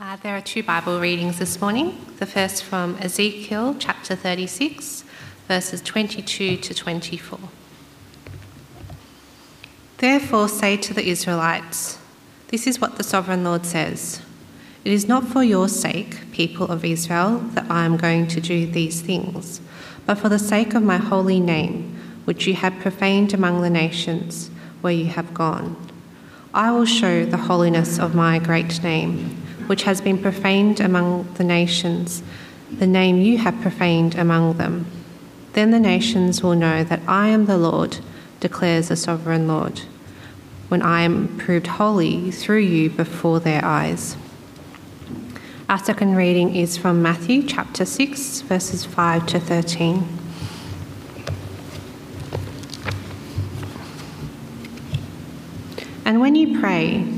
Uh, there are two Bible readings this morning. The first from Ezekiel chapter 36, verses 22 to 24. Therefore, say to the Israelites, This is what the sovereign Lord says It is not for your sake, people of Israel, that I am going to do these things, but for the sake of my holy name, which you have profaned among the nations where you have gone. I will show the holiness of my great name which has been profaned among the nations, the name you have profaned among them. Then the nations will know that I am the Lord, declares the sovereign Lord, when I am proved holy through you before their eyes. Our second reading is from Matthew chapter 6, verses 5 to 13. And when you pray,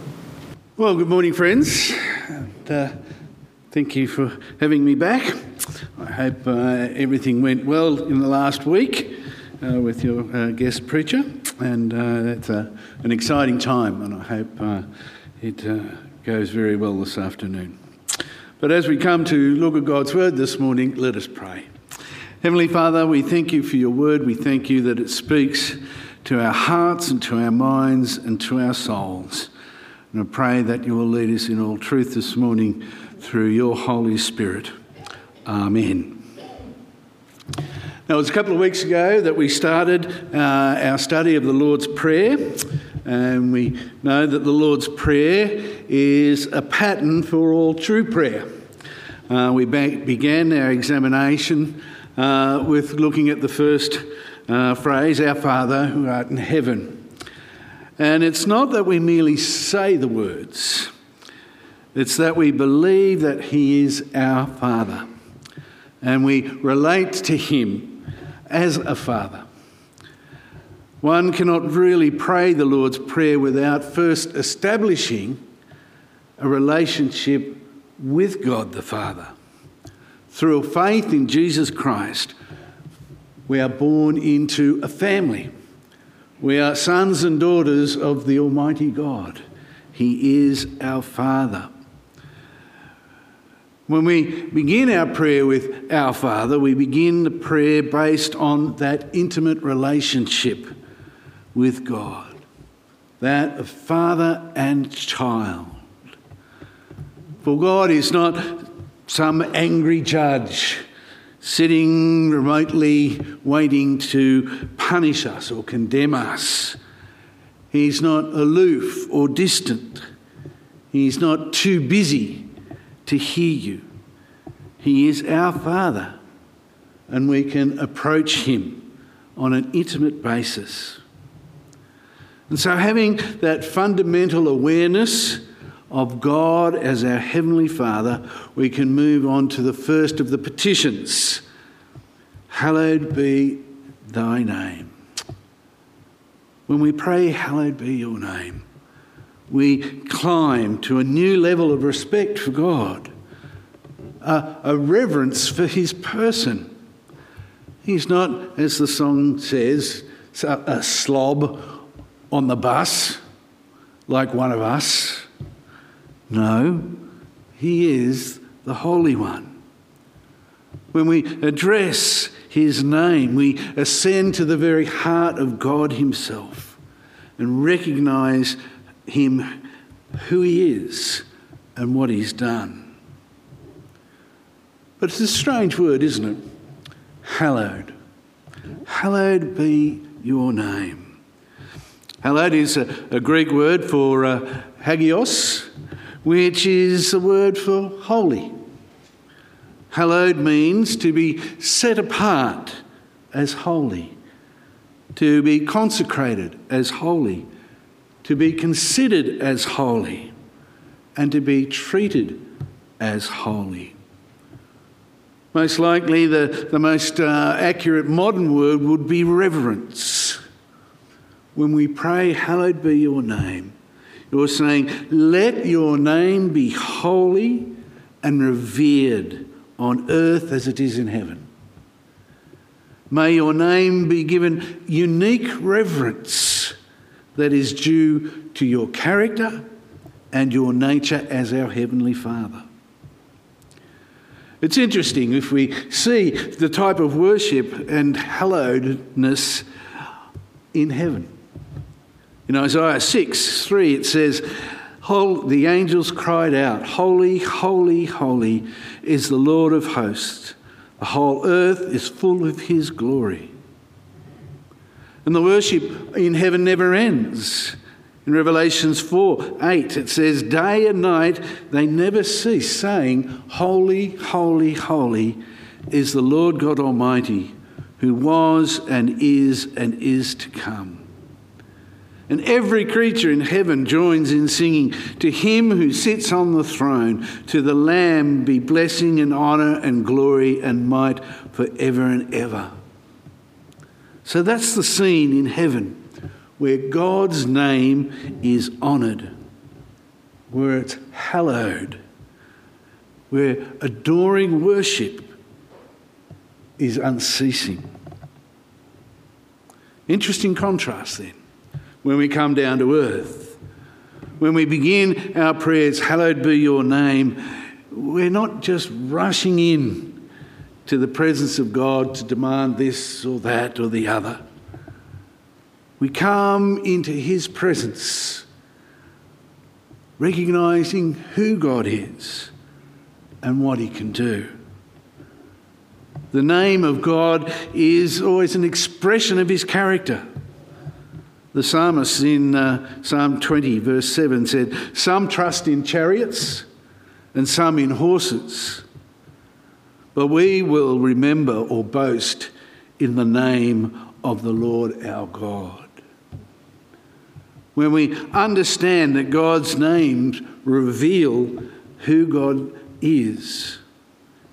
Well, good morning, friends. And, uh, thank you for having me back. I hope uh, everything went well in the last week uh, with your uh, guest preacher, and uh, it's an exciting time, and I hope uh, it goes very well this afternoon. But as we come to look at God's word this morning, let us pray. Heavenly Father, we thank you for your word. We thank you that it speaks to our hearts and to our minds and to our souls. And I pray that you will lead us in all truth this morning through your Holy Spirit. Amen. Now, it was a couple of weeks ago that we started uh, our study of the Lord's Prayer, and we know that the Lord's Prayer is a pattern for all true prayer. Uh, we began our examination uh, with looking at the first uh, phrase, Our Father who art in heaven. And it's not that we merely say the words, it's that we believe that He is our Father and we relate to Him as a Father. One cannot really pray the Lord's Prayer without first establishing a relationship with God the Father. Through faith in Jesus Christ, we are born into a family. We are sons and daughters of the Almighty God. He is our Father. When we begin our prayer with our Father, we begin the prayer based on that intimate relationship with God, that of father and child. For God is not some angry judge sitting remotely waiting to punish us or condemn us. He's not aloof or distant. He's not too busy to hear you. He is our Father, and we can approach Him on an intimate basis. And so, having that fundamental awareness of God as our Heavenly Father, we can move on to the first of the petitions Hallowed be thy name. When we pray, Hallowed be your name, we climb to a new level of respect for God, a, a reverence for His person. He's not, as the song says, a slob on the bus like one of us. No, he is the Holy One. When we address his name, we ascend to the very heart of God himself and recognize him, who he is, and what he's done. But it's a strange word, isn't it? Hallowed. Hallowed be your name. Hallowed is a, a Greek word for uh, hagios, which is a word for holy. Hallowed means to be set apart as holy, to be consecrated as holy, to be considered as holy, and to be treated as holy. Most likely, the, the most uh, accurate modern word would be reverence. When we pray, Hallowed be your name, you're saying, Let your name be holy and revered on earth as it is in heaven. May your name be given unique reverence that is due to your character and your nature as our Heavenly Father. It's interesting if we see the type of worship and hallowedness in heaven. In Isaiah 6 3, it says, The angels cried out, Holy, holy, holy is the Lord of hosts. The whole earth is full of his glory. And the worship in heaven never ends. In Revelations 4 8, it says, Day and night they never cease saying, Holy, holy, holy is the Lord God Almighty, who was and is and is to come. And every creature in heaven joins in singing, To him who sits on the throne, to the Lamb be blessing and honour and glory and might forever and ever. So that's the scene in heaven where God's name is honoured, where it's hallowed, where adoring worship is unceasing. Interesting contrast then when we come down to earth. When we begin our prayers, Hallowed be your name, we're not just rushing in to the presence of God to demand this or that or the other. We come into His presence, recognizing who God is and what He can do. The name of God is always an expression of His character. The psalmist in uh, Psalm 20, verse 7 said, Some trust in chariots and some in horses, but we will remember or boast in the name of the Lord our God when we understand that God's names reveal who God is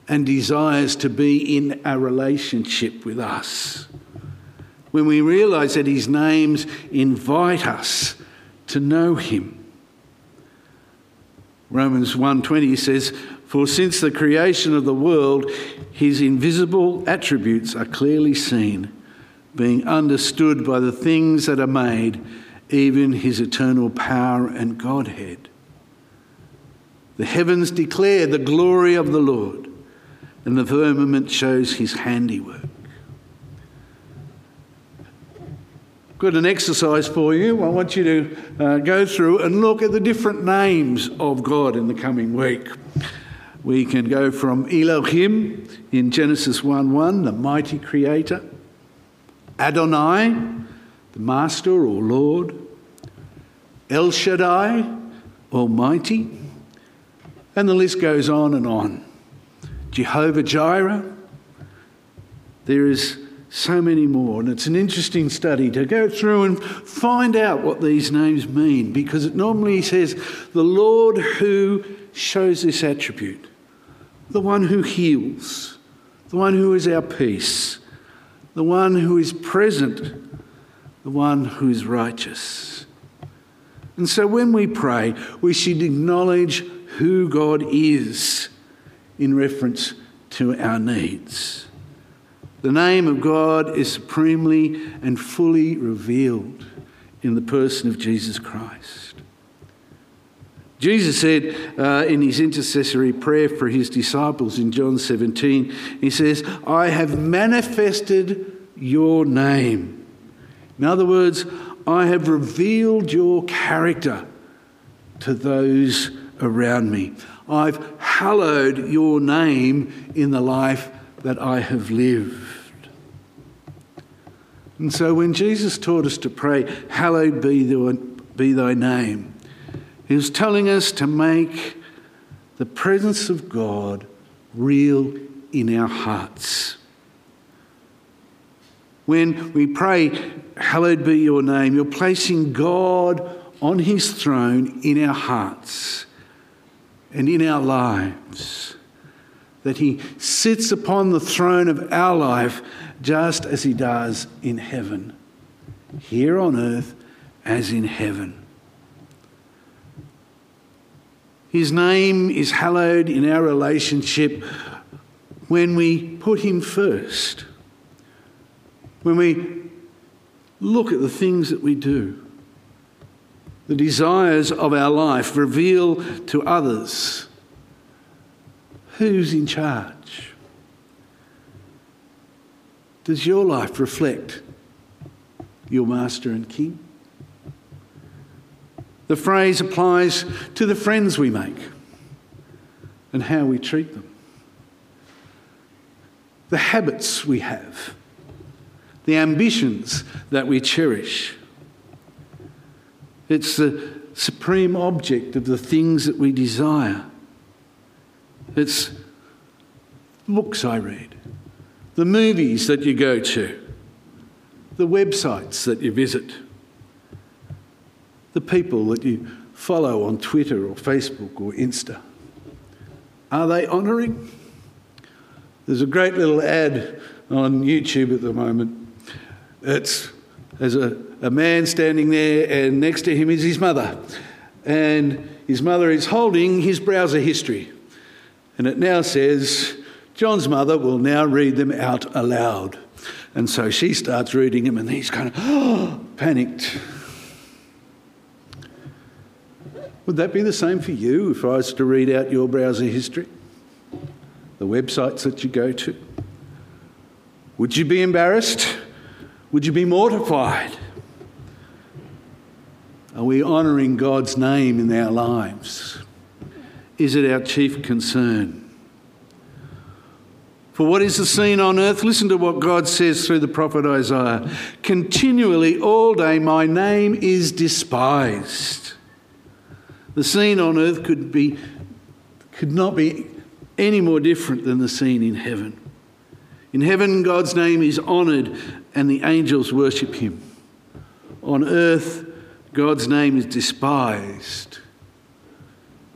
and desires to be in a relationship with us. When we realize that his names invite us to know him. Romans 1:20 says, "For since the creation of the world, his invisible attributes are clearly seen, being understood by the things that are made." even his eternal power and Godhead. The heavens declare the glory of the Lord, and the firmament shows his handiwork. Got an exercise for you. I want you to uh, go through and look at the different names of God in the coming week. We can go from Elohim in Genesis 1 1, the mighty creator, Adonai, the Master or Lord, El Shaddai, Almighty, and the list goes on and on. Jehovah Jireh, there is so many more, and it's an interesting study to go through and find out what these names mean because it normally says the Lord who shows this attribute, the one who heals, the one who is our peace, the one who is present, the one who is righteous. And so when we pray, we should acknowledge who God is in reference to our needs. The name of God is supremely and fully revealed in the person of Jesus Christ. Jesus said uh, in his intercessory prayer for his disciples in John 17, he says, I have manifested your name. In other words, I have revealed your character to those around me. I've hallowed your name in the life that I have lived. And so when Jesus taught us to pray, Hallowed be thy, be thy name, he was telling us to make the presence of God real in our hearts. When we pray, Hallowed be your name, you're placing God on his throne in our hearts and in our lives. That he sits upon the throne of our life just as he does in heaven, here on earth as in heaven. His name is hallowed in our relationship when we put him first, when we look at the things that we do, the desires of our life, reveal to others who's in charge. Does your life reflect your master and king? The phrase applies to the friends we make and how we treat them, the habits we have, the ambitions that we cherish. It's the supreme object of the things that we desire. It's books I read, the movies that you go to, the websites that you visit, the people that you follow on Twitter or Facebook or Insta. Are they honouring? There's a great little ad on YouTube at the moment. It's there's a, a man standing there, and next to him is his mother. And his mother is holding his browser history. And it now says, John's mother will now read them out aloud. And so she starts reading them, and he's kind of panicked. Would that be the same for you if I was to read out your browser history? The websites that you go to? Would you be embarrassed? Would you be mortified? Are we honouring God's name in our lives? Is it our chief concern? For what is the scene on earth? Listen to what God says through the prophet Isaiah. Continually, all day, my name is despised. The scene on earth could, be, could not be any more different than the scene in heaven. In heaven, God's name is honoured and the angels worship him. On earth, God's name is despised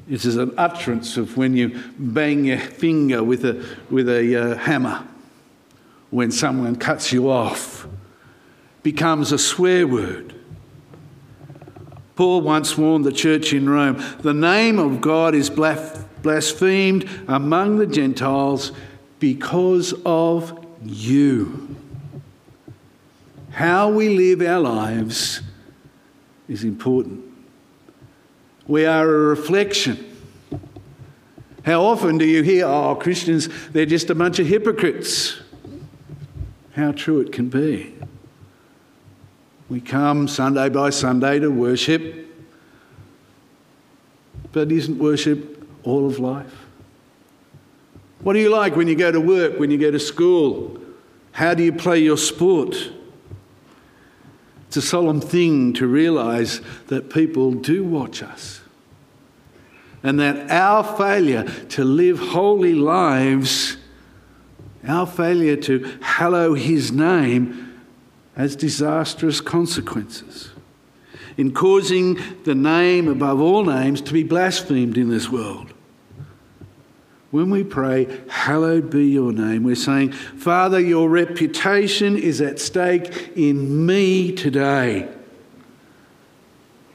it is an utterance of when you bang your finger with a, with a uh, hammer when someone cuts you off. Becomes a swear word. Paul once warned the church in Rome the name of God is blasphemed among the Gentiles because of you. How we live our lives is important. We are a reflection. How often do you hear, oh, Christians, they're just a bunch of hypocrites? How true it can be. We come Sunday by Sunday to worship, but isn't worship all of life? What do you like when you go to work, when you go to school? How do you play your sport? It's a solemn thing to realise that people do watch us and that our failure to live holy lives, our failure to hallow His name, has disastrous consequences in causing the name above all names to be blasphemed in this world. When we pray, Hallowed be your name, we're saying, Father, your reputation is at stake in me today.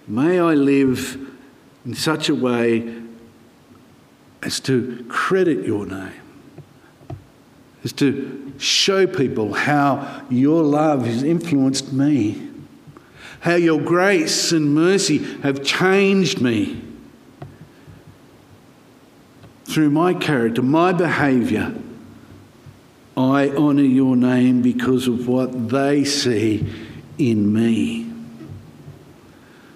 May I live in such a way as to credit your name, as to show people how your love has influenced me, how your grace and mercy have changed me through my character, my behaviour, I honour your name because of what they see in me.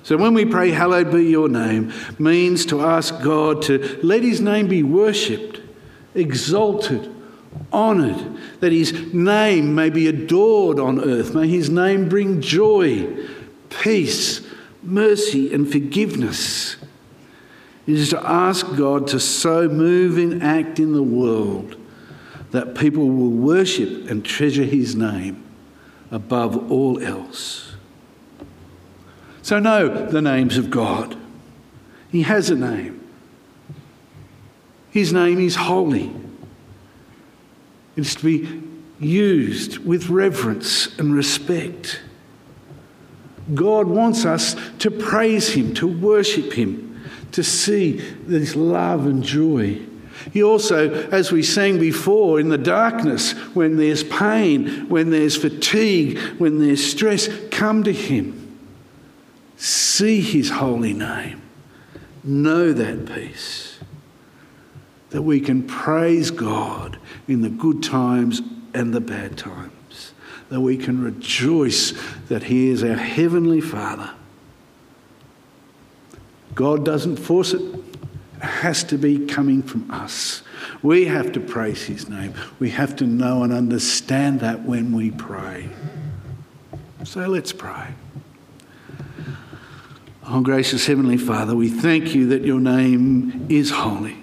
So when we pray, Hallowed be your name, means to ask God to let his name be worshipped, exalted, honoured, that his name may be adored on earth. May his name bring joy, peace, mercy, and forgiveness. Is to ask God to so move and act in the world that people will worship and treasure his name above all else. So, know the names of God. He has a name. His name is holy. It's to be used with reverence and respect. God wants us to praise Him, to worship Him, to see this love and joy. He also, as we sang before, in the darkness, when there's pain, when there's fatigue, when there's stress, come to Him. See His holy name. Know that peace. That we can praise God in the good times and the bad times. That we can rejoice that He is our Heavenly Father. God doesn't force it, it has to be coming from us. We have to praise His name. We have to know and understand that when we pray. So let's pray. Oh, gracious Heavenly Father, we thank you that your name is holy.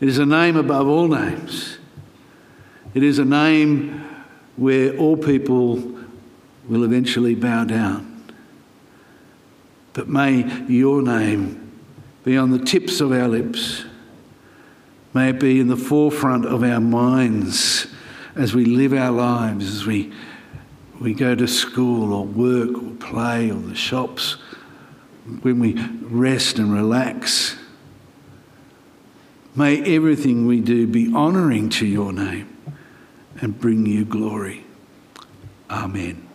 It is a name above all names. It is a name where all people will eventually bow down. But may your name be on the tips of our lips. May it be in the forefront of our minds as we live our lives, as we, we go to school or work or play or the shops, when we rest and relax. May everything we do be honouring to your name and bring you glory. Amen.